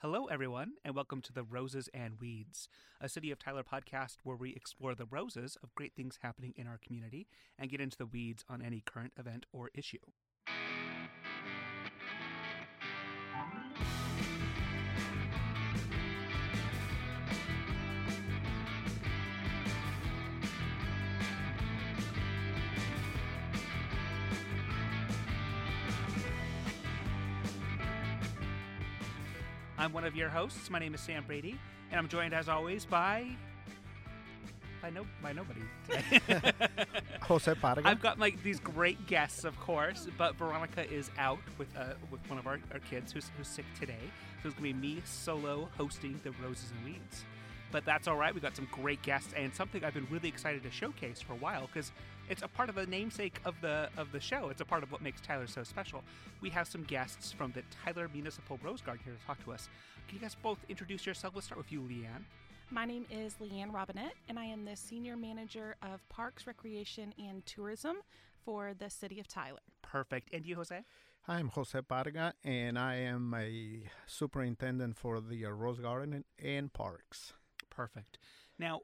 Hello, everyone, and welcome to the Roses and Weeds, a City of Tyler podcast where we explore the roses of great things happening in our community and get into the weeds on any current event or issue. I'm one of your hosts. My name is Sam Brady, and I'm joined as always by by no by nobody today. Jose Parga. I've got like these great guests, of course, but Veronica is out with uh, with one of our, our kids who's, who's sick today, so it's gonna be me solo hosting the Roses and Weeds. But that's all right. We've got some great guests and something I've been really excited to showcase for a while because it's a part of the namesake of the of the show. It's a part of what makes Tyler so special. We have some guests from the Tyler Municipal Rose Garden here to talk to us. Can you guys both introduce yourself? Let's start with you, Leanne. My name is Leanne Robinette, and I am the Senior Manager of Parks, Recreation, and Tourism for the City of Tyler. Perfect. And you, Jose? Hi, I'm Jose Parga, and I am a superintendent for the uh, Rose Garden and Parks. Perfect. Now,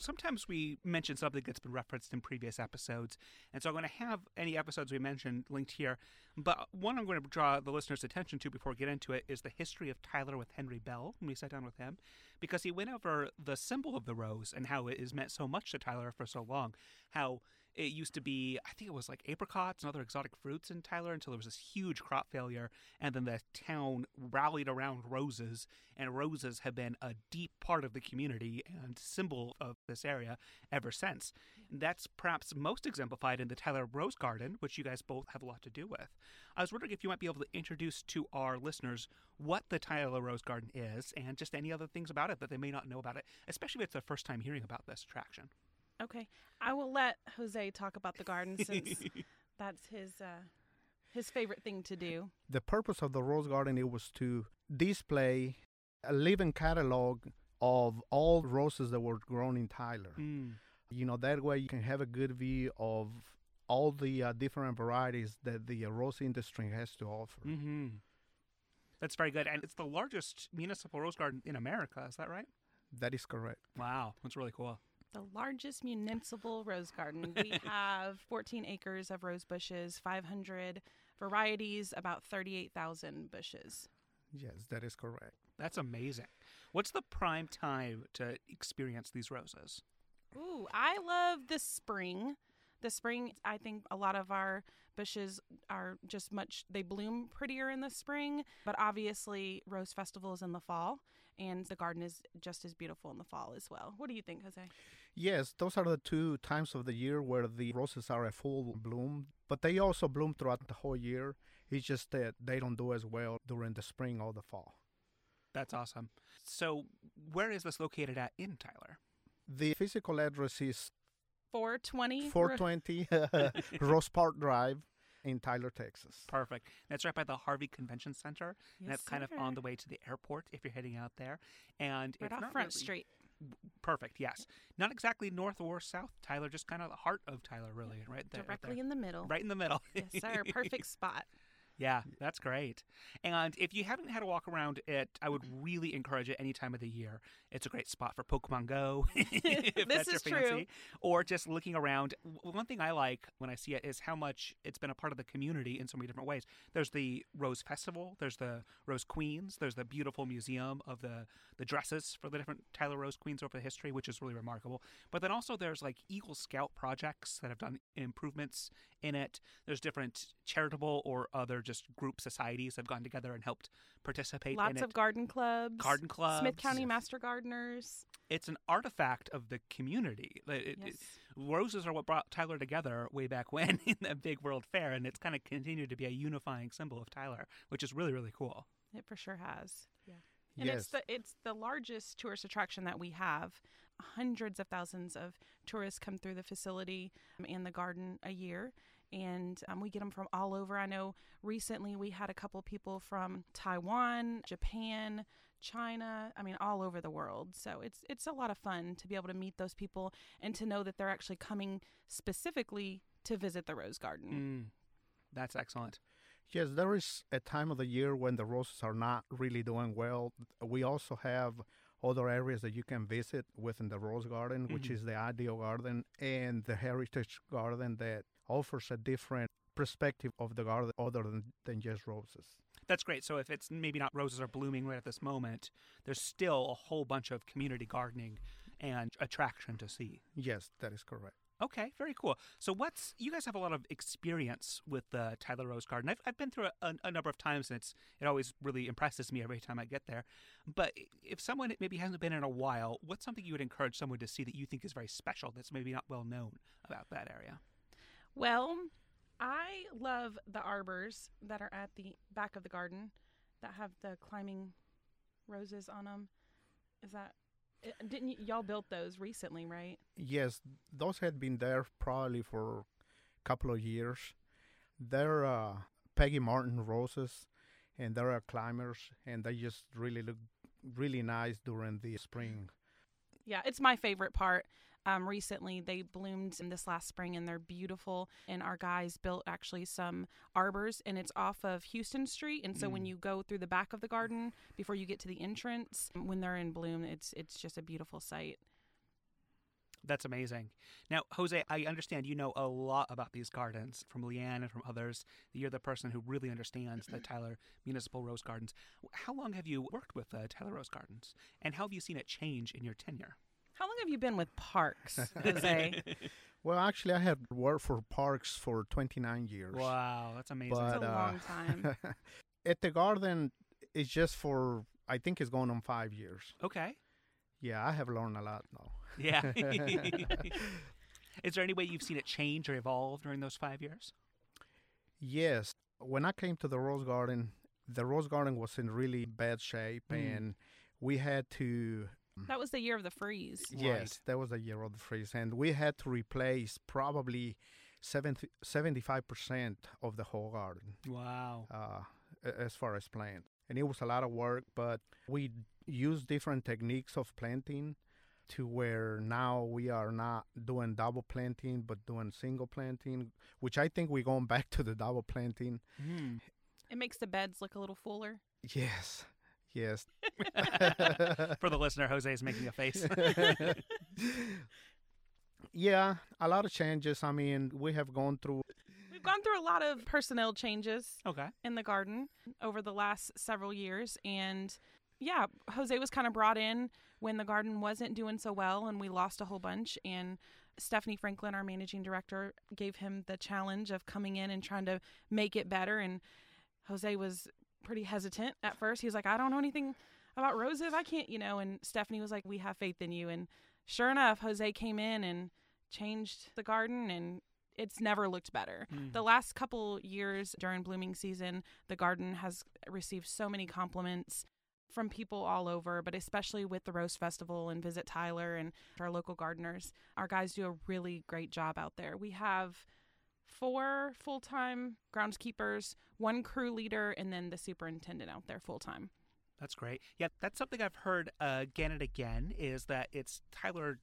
sometimes we mention something that's been referenced in previous episodes, and so I'm going to have any episodes we mentioned linked here. But one I'm going to draw the listeners' attention to before we get into it is the history of Tyler with Henry Bell when we sat down with him, because he went over the symbol of the rose and how it has meant so much to Tyler for so long. How it used to be, I think it was like apricots and other exotic fruits in Tyler until there was this huge crop failure. And then the town rallied around roses, and roses have been a deep part of the community and symbol of this area ever since. And that's perhaps most exemplified in the Tyler Rose Garden, which you guys both have a lot to do with. I was wondering if you might be able to introduce to our listeners what the Tyler Rose Garden is and just any other things about it that they may not know about it, especially if it's their first time hearing about this attraction. Okay, I will let Jose talk about the garden since that's his uh, his favorite thing to do. The purpose of the Rose Garden it was to display a living catalog of all roses that were grown in Tyler. Mm. You know that way you can have a good view of all the uh, different varieties that the uh, rose industry has to offer. Mm-hmm. That's very good. And it's the largest municipal rose garden in America. Is that right? That is correct. Wow. That's really cool. The largest municipal rose garden. We have 14 acres of rose bushes, 500 varieties, about 38,000 bushes. Yes, that is correct. That's amazing. What's the prime time to experience these roses? Ooh, I love the spring. The spring, I think a lot of our bushes are just much, they bloom prettier in the spring, but obviously Rose Festival is in the fall, and the garden is just as beautiful in the fall as well. What do you think, Jose? Yes, those are the two times of the year where the roses are at full bloom, but they also bloom throughout the whole year. It's just that they don't do as well during the spring or the fall. That's awesome. So, where is this located at in Tyler? The physical address is 420? 420 Rose Park Drive in Tyler, Texas. Perfect. That's right by the Harvey Convention Center. and Yes, that's kind of on the way to the airport if you're heading out there. And Right it's off not Front really- Street. Perfect. Yes. Not exactly north or south Tyler, just kind of the heart of Tyler, really, right there. right Directly there. in the middle. right in the middle. Yes, sir. Perfect spot. Yeah, that's great. And if you haven't had a walk around it, I would really encourage it any time of the year. It's a great spot for Pokemon Go, if This that's your is true. Or just looking around. One thing I like when I see it is how much it's been a part of the community in so many different ways. There's the Rose Festival, there's the Rose Queens, there's the beautiful museum of the, the dresses for the different Tyler Rose Queens over the history, which is really remarkable. But then also there's like Eagle Scout projects that have done improvements in it. There's different charitable or other just group societies have gone together and helped participate in Lots it. of garden clubs. Garden clubs. Smith County Yes. Master Gardeners. It's an artifact of the community. It- it- Yes. it- roses are what brought Tyler together way back when in the big World Fair, and it's kind of continued to be a unifying symbol of Tyler, which is really really cool. It for sure has. Yeah. And yes. it's the it's the largest tourist attraction that we have. Hundreds of thousands of tourists come through the facility um, and the garden a year, and um, we get them from all over. I know recently we had a couple people from Taiwan, Japan, China. I mean, all over the world. So it's it's a lot of fun to be able to meet those people and to know that they're actually coming specifically to visit the rose garden. Mm, that's excellent. Yes, there is a time of the year when the roses are not really doing well. We also have other areas that you can visit within the Rose Garden, which Mhm. is the Ideal Garden and the Heritage Garden that offers a different perspective of the garden other than, than just roses. That's great. So if it's maybe not roses are blooming right at this moment, there's still a whole bunch of community gardening and attraction to see. Yes, that is correct. Okay, very cool. So, what's you guys have a lot of experience with the Tyler Rose Garden? I've, I've been through it a, a number of times, and it's it always really impresses me every time I get there. But if someone maybe hasn't been in a while, what's something you would encourage someone to see that you think is very special that's maybe not well known about that area? Well, I love the arbors that are at the back of the garden that have the climbing roses on them. Is that eh, didn't y- y'all built those recently, right? Yes, those had been there probably for a couple of years. They're uh, Peggy Martin roses, and they're uh, climbers, and they just really look really nice during the spring. Yeah, it's my favorite part. Um, recently, they bloomed in this last spring and they're beautiful. And our guys built actually some arbors, and it's off of Houston Street. And so when Mm. you go through the back of the garden before you get to the entrance, when they're in bloom, it's it's just a beautiful sight. That's amazing. Now, Jose, I understand you know a lot about these gardens from Leanne and from others. You're the person who really understands the Tyler Municipal Rose Gardens. How long have you worked with uh, Tyler Rose Gardens, and how have you seen it change in your tenure? How long have you been with Parks, Jose? Well, actually, I had worked for parks for 29 years. wow, that's amazing. But, It's a uh, long time. At the garden, it's just for I think it's going on five years. okay. Yeah, I have learned a lot now. Yeah. Is there any way you've seen it change or evolve during those five years? Yes, when I came to the rose garden, the rose garden was in really bad shape, Mm. and we had to. That was the year of the freeze. Yes, that was the year of the freeze, and we had to replace probably 70, 75% of the whole garden Wow. uh, as far as plant. And it was a lot of work, but we used different techniques of planting to where now we are not doing double planting, but doing single planting, which I think we're going back to the double planting. Hmm. It makes the beds look a little fuller. Yes, yes. For the listener, Jose is making a face. yeah, a lot of changes. I mean, we have gone through. We've gone through a lot of personnel changes okay. in the garden over the last several years. And yeah, Jose was kind of brought in when the garden wasn't doing so well and we lost a whole bunch. And Stephanie Franklin, our managing director, gave him the challenge of coming in and trying to make it better. And Jose was pretty hesitant at first. He was like, I don't know anything about roses. I can't, you know. And Stephanie was like, We have faith in you. And sure enough, Jose came in and changed the garden and it's never looked better. Mm. The last couple years during blooming season, the garden has received so many compliments from people all over, but especially with the Rose Festival and Visit Tyler and our local gardeners. Our guys do a really great job out there. We have four full time groundskeepers, one crew leader, and then the superintendent out there full time. That's great. Yeah, that's something I've heard uh, again and again is that it's Tyler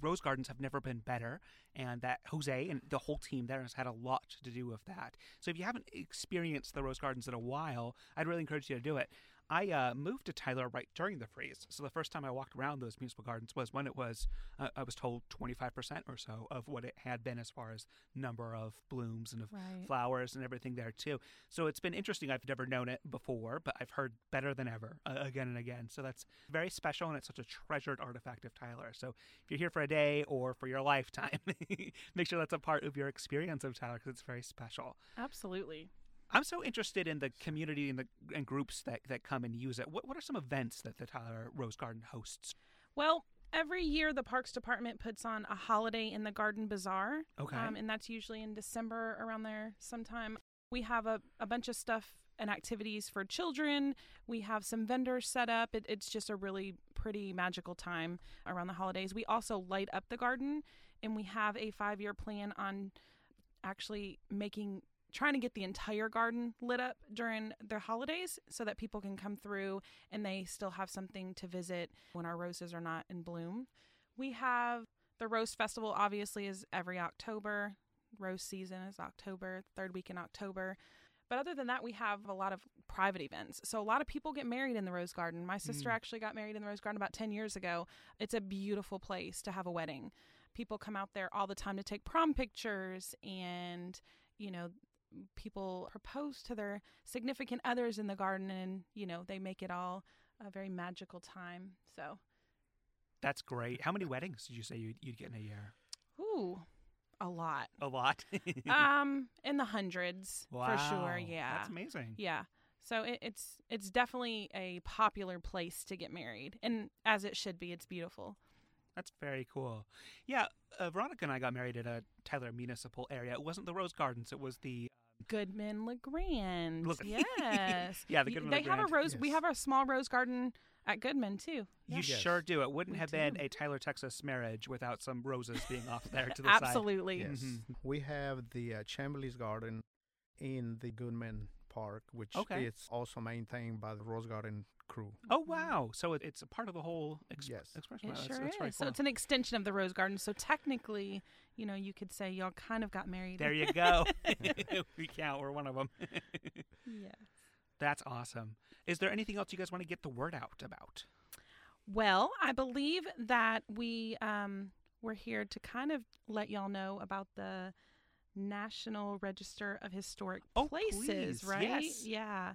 Rose Gardens have never been better, and that Jose and the whole team there has had a lot to do with that. So if you haven't experienced the Rose Gardens in a while, I'd really encourage you to do it. I uh, moved to Tyler right during the freeze, so the first time I walked around those municipal gardens was when it was, uh, I was told, 25% or so of what it had been as far as number of blooms and of Right. flowers and everything there too. So it's been interesting. I've never known it before, but I've heard better than ever uh, again and again. So that's very special, and it's such a treasured artifact of Tyler. So if you're here for a day or for your lifetime, make sure that's a part of your experience of Tyler because it's very special. Absolutely. I'm so interested in the community and the and groups that, that come and use it. What what are some events that the Tyler Rose Garden hosts? Well, every year the Parks Department puts on a holiday in the Garden Bazaar. Okay. Um, and that's usually in December around there sometime. We have a, a bunch of stuff and activities for children. We have some vendors set up. It, it's just a really pretty magical time around the holidays. We also light up the garden, and we have a five year plan on actually making trying to get the entire garden lit up during the holidays so that people can come through and they still have something to visit when our roses are not in bloom. We have the Rose Festival, obviously, is every October. Rose season is October, third week in October. But other than that, we have a lot of private events. So a lot of people get married in the Rose Garden. My sister Mm. actually got married in the Rose Garden about 10 years ago. It's a beautiful place to have a wedding. People come out there all the time to take prom pictures and, you know, people propose to their significant others in the garden and, you know, they make it all a very magical time. So, That's great. How many weddings did you say you'd, you'd get in a year? ooh, a lot. A lot. um, in the hundreds for sure. Yeah. That's amazing. Yeah. So it, it's it's definitely a popular place to get married, and as it should be. It's beautiful. That's very cool. Yeah, uh, Veronica and I got married at a Tyler municipal area. It wasn't the Rose Gardens. It was the Goodman LeGrand. Look- yes. Yeah, the Goodman They have a LeGrand. rose. We have a small rose garden at Goodman too. You Yes. sure do. It wouldn't We have been a Tyler, Texas marriage without some roses being off there to the side. Absolutely. Yes. Mhm. We have the uh, Chamberlain's Garden in the Goodman Park, which Okay. is also maintained by the Rose Garden crew. Oh wow! So it, it's a part of the whole exp- Yes. expression. It Wow, that's, sure that's very is. So it's an extension of the rose garden. So technically, you know, you could say y'all kind of got married. there you go. we count. We're one of them. yeah. That's awesome. Is there anything else you guys want to get the word out about? Well, I believe that we um, we're here to kind of let y'all know about the National Register of Historic Oh, Places, please, right? yes. Yeah.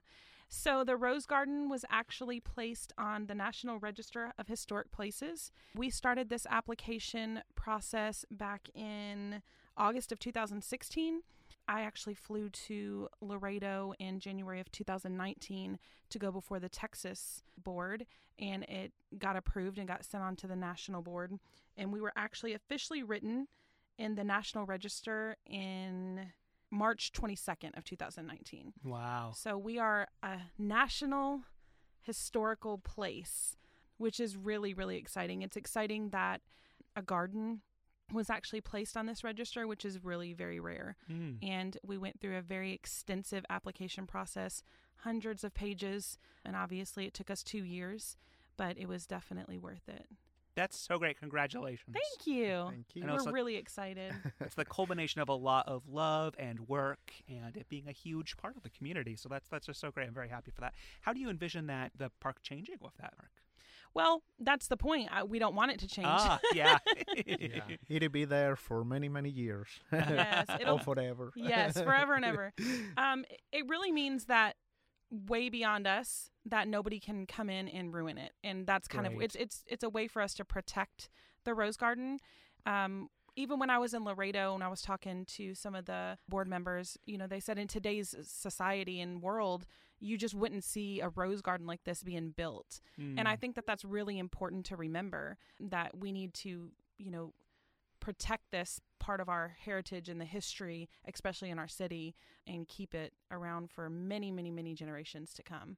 So the Rose Garden was actually placed on the National Register of Historic Places. We started this application process back in August of 2016. I actually flew to Laredo in January of 2019 to go before the Texas board, and it got approved and got sent on to the national board. And we were actually officially written in the National Register in March 22nd of 2019. Wow. So we are a national historical place, which is really, really exciting. It's exciting that a garden was actually placed on this register, which is really very rare. Mm. And we went through a very extensive application process, hundreds of pages, and obviously it took us two years, but it was definitely worth it. That's so great. Congratulations. Thank you. Thank you. I know We're like- really excited. it's the culmination of a lot of love and work and it being a huge part of the community. So that's that's just so great. I'm very happy for that. How do you envision that the park changing with that park? well, that's the point. I, we don't want it to change. Ah, yeah. yeah, it'll be there for many, many years. Yes, it'll- or forever. yes, forever and ever. Um, it really means that way beyond us that nobody can come in and ruin it, and that's kind of it's it's it's a way for us to protect the rose garden. Um, even when I was in Laredo and I was talking to some of the board members, you know, they said in today's society and world, you just wouldn't see a rose garden like this being built. And I Mm. think that that's really important to remember that we need to, you know, protect this part of our heritage and the history, especially in our city, and keep it around for many, many, many generations to come.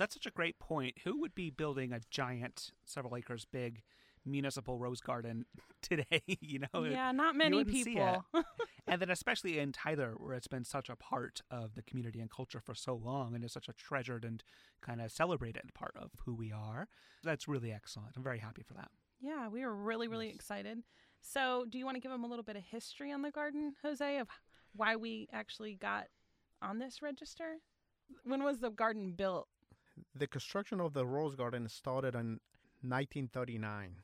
That's such a great point. Who would be building a giant, several acres big municipal rose garden today? you know, yeah, not many people. and then especially in Tyler, where it's been such a part of the community and culture for so long, and is such a treasured and kind of celebrated part of who we are. That's really excellent. I'm very happy for that. yeah, we were really, really Yes. excited. So, do you want to give them a little bit of history on the garden, Jose, of why we actually got on this register? When was the garden built? The construction of the Rose Garden started in 1939.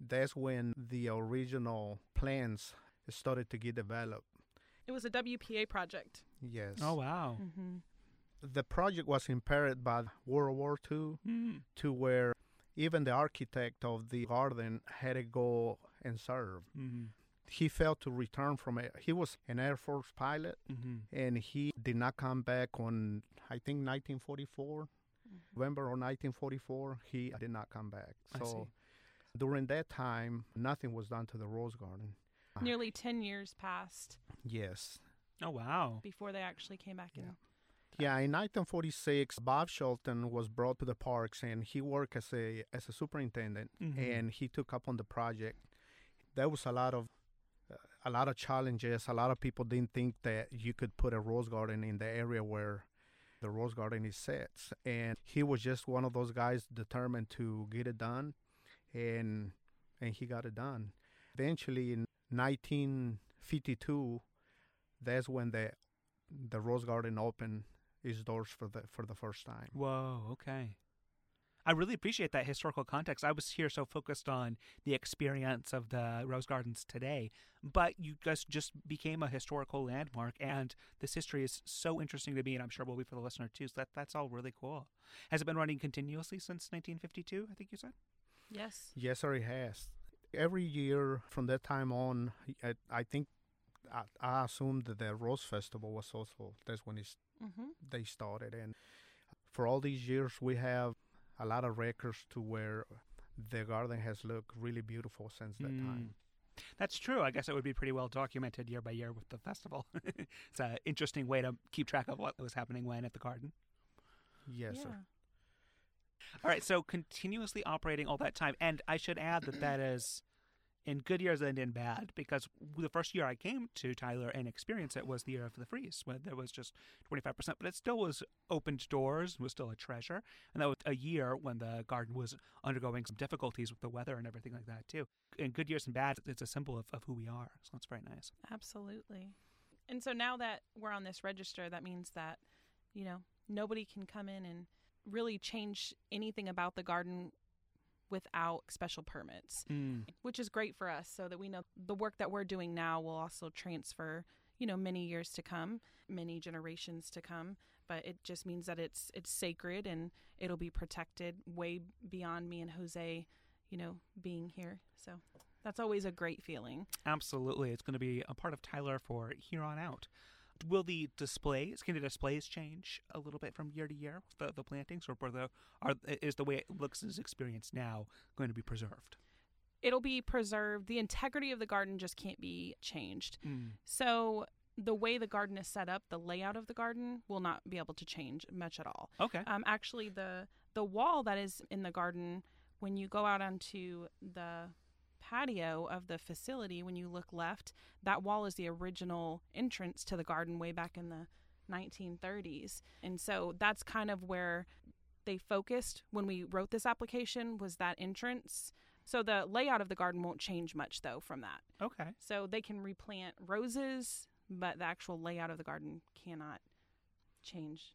That's when the original plans started to get developed. It was a WPA project. Yes. Oh wow. Mm-hmm. The project was impaired by World War II Mm. to where even the architect of the garden had to go and serve. Mm-hmm. He failed to return from it. He was an Air Force pilot Mm-hmm. and he did not come back on, I think, 1944. November of 1944, he did not come back. So during that time, nothing was done to the Rose Garden. Nearly 10 years passed Yes. Oh wow. before they actually came back in. Yeah, in 1946, Bob Shelton was brought to the parks, and he worked as a as a superintendent, Mhm. and he took up on the project. There was a lot of uh, a lot of challenges. A lot of people didn't think that you could put a rose garden in the area where the rose garden is set, and he was just one of those guys determined to get it done, and and he got it done. Eventually, in 1952, that's when the the Rose Garden opened its doors for the for the first time. Whoa, okay. I really appreciate that historical context. I was here so focused on the experience of the Rose Gardens today, but you guys just became a historical landmark, and this history is so interesting to me, and I'm sure will be for the listener too. So that that's all really cool. Has it been running continuously since 1952? I think you said. Yes. Yes, sir, it has. Every year from that time on, I, I think I, I assumed that the Rose Festival was also that's when it's, Mm-hmm. they started, and for all these years we have a lot of records to where the garden has looked really beautiful since that time. Mm. That's true. I guess it would be pretty well documented year by year with the festival. it's an interesting way to keep track of what was happening when at the garden. Yes, yeah. sir. All right, so continuously operating all that time, and I should add that that is in good years and in bad because the first year I came to Tyler and experienced it was the year of the freeze when there was just 25%, but it still was opened doors, was still a treasure. And that was a year when the garden was undergoing some difficulties with the weather and everything like that, too. In good years and bad, it's a symbol of, of who we are. So that's very nice. Absolutely. And so now that we're on this register, that means that, you know, nobody can come in and really change anything about the garden without special permits, Mm. which is great for us so that we know the work that we're doing now will also transfer, you know, many years to come, many generations to come. But it just means that it's it's sacred and it'll be protected way beyond me and Jose, you know, being here. So that's always a great feeling. Absolutely. It's going to be a part of Tyler for here on out. Will the displays, can the displays change a little bit from year to year, the, the plantings, or the, are, is the way it looks and is experienced now going to be preserved? It'll be preserved. The integrity of the garden just can't be changed. Mm. So the way the garden is set up, the layout of the garden will not be able to change much at all. Okay. Um, actually, the the wall that is in the garden, when you go out onto the patio of the facility, when you look left, that wall is the original entrance to the garden way back in the 1930s, and so that's kind of where they focused when we wrote this application was that entrance. So the layout of the garden won't change much though from that. Okay. So they can replant roses, but the actual layout of the garden cannot change.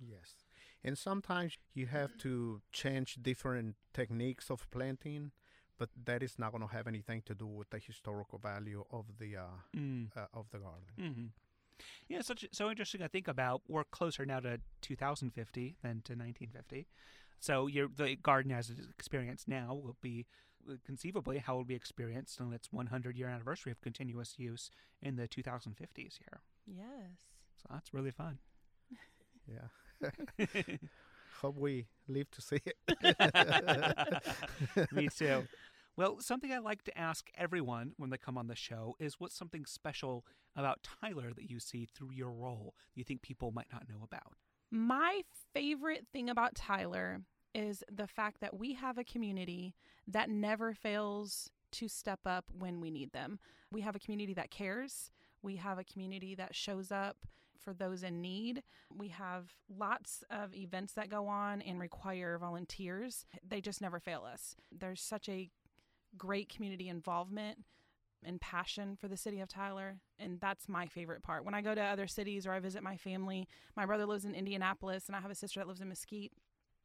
Yes. And sometimes you have to change different techniques of planting, but that is not going to have anything to do with the historical value of the uh, Mm. uh, of the garden. hmm Yeah, such so interesting to think about. We're closer now to 2050 than to 1950. So your the garden as it's experienced now will be uh, conceivably how it will be experienced on its 100 year anniversary of continuous use in the 2050s here. Yes. So that's really fun. Yeah. Hope we live to see it. Me too. Well, something I like to ask everyone when they come on the show is what's something special about Tyler that you see through your role that you think people might not know about? My favorite thing about Tyler is the fact that we have a community that never fails to step up when we need them. We have a community that cares. We have a community that shows up for those in need. We have lots of events that go on and require volunteers. They just never fail us. There's such a great community involvement and passion for the city of Tyler. And that's my favorite part. When I go to other cities or I visit my family, my brother lives in Indianapolis and I have a sister that lives in Mesquite.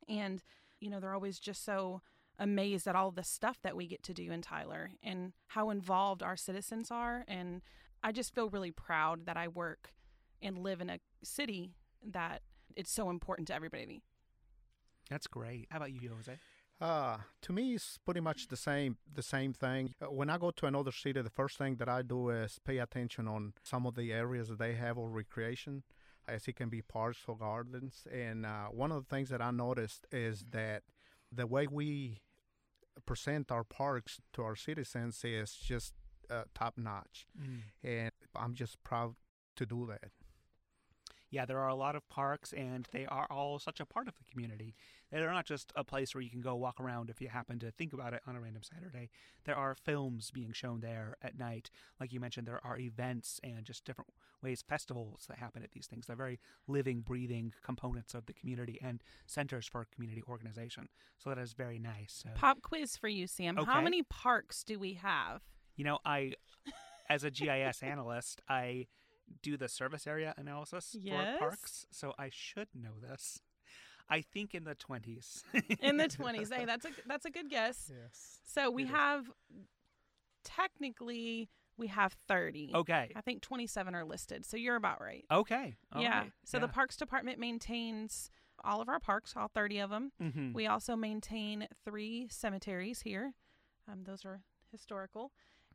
And, you know, they're always just so amazed at all the stuff that we get to do in Tyler and how involved our citizens are. And I just feel really proud that I work and live in a city that it's so important to everybody. That's great. How about you, Jose? Uh, to me, it's pretty much the same. The same thing. Uh, When I go to another city, the first thing that I do is pay attention on some of the areas that they have of recreation, as it can be parks or gardens. And uh, one of the things that I noticed is that the way we present our parks to our citizens is just uh, top notch, and I'm just proud to do that. Yeah, there are a lot of parks, and they are all such a part of the community. They're not just a place where you can go walk around if you happen to think about it on a random Saturday. There are films being shown there at night. Like you mentioned, there are events and just different ways, festivals that happen at these things. They're very living, breathing components of the community and centers for community organization. So that is very nice. So, Pop quiz for you, Sam. Okay. How many parks do we have? you know, I, as a GIS analyst, I do the service area analysis Yes. for parks, so I should know this. I think in the 20s. In the 20s. Hey, that's a that's a good guess. Yes. So we have technically we have 30. okay. I think 27 are listed. So you're about right. Okay. all yeah. right, So the Parks Department maintains all of our parks, all 30 of them. Mhm. We also maintain three cemeteries here. Um, those are historical.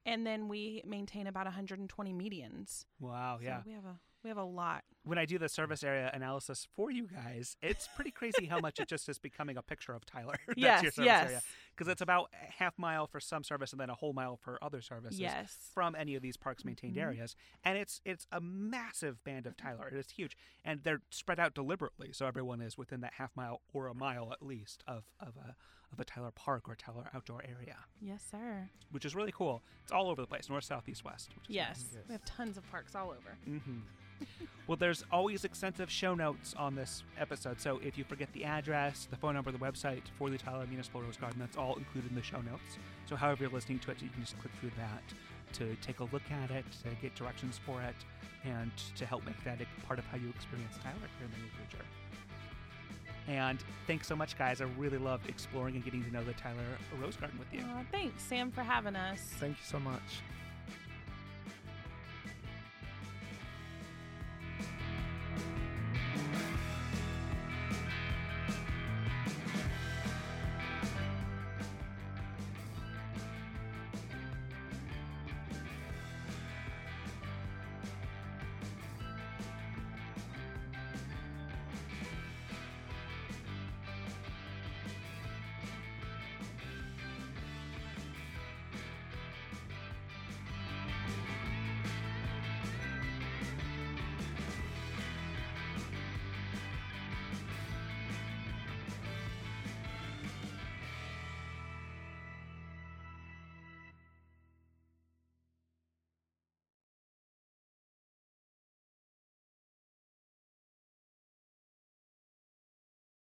And then we maintain about 120 medians. Wow, So yeah. we have a we have a lot. When I do the service area analysis for you guys, it's pretty crazy how much it just is becoming a picture of Tyler. That's yes, your service yes. area. Because it's about a half mile for some service and then a whole mile for other services Yes. from any of these parks maintained Mhm. areas. And it's it's a massive band of Tyler. It is huge. And they're spread out deliberately so everyone is within that half mile or a mile at least of, of a of a Tyler park or Tyler outdoor area. Yes, sir. Which is really cool. It's all over the place, north, south, east, west. Yes. Yes. We have tons of parks all over. hmm well, there's always extensive show notes on this episode. So if you forget the address, the phone number, the website for the Tyler Municipal Rose Garden, that's all included in the show notes. So however you're listening to it, you can just click through that to take a look at it, to get directions for it, and to help make that a part of how you experience Tyler here in the near future. And thanks so much, guys. I really loved exploring and getting to know the Tyler Rose Garden with you. Aw, thanks, Sam, for having us. Thank you so much.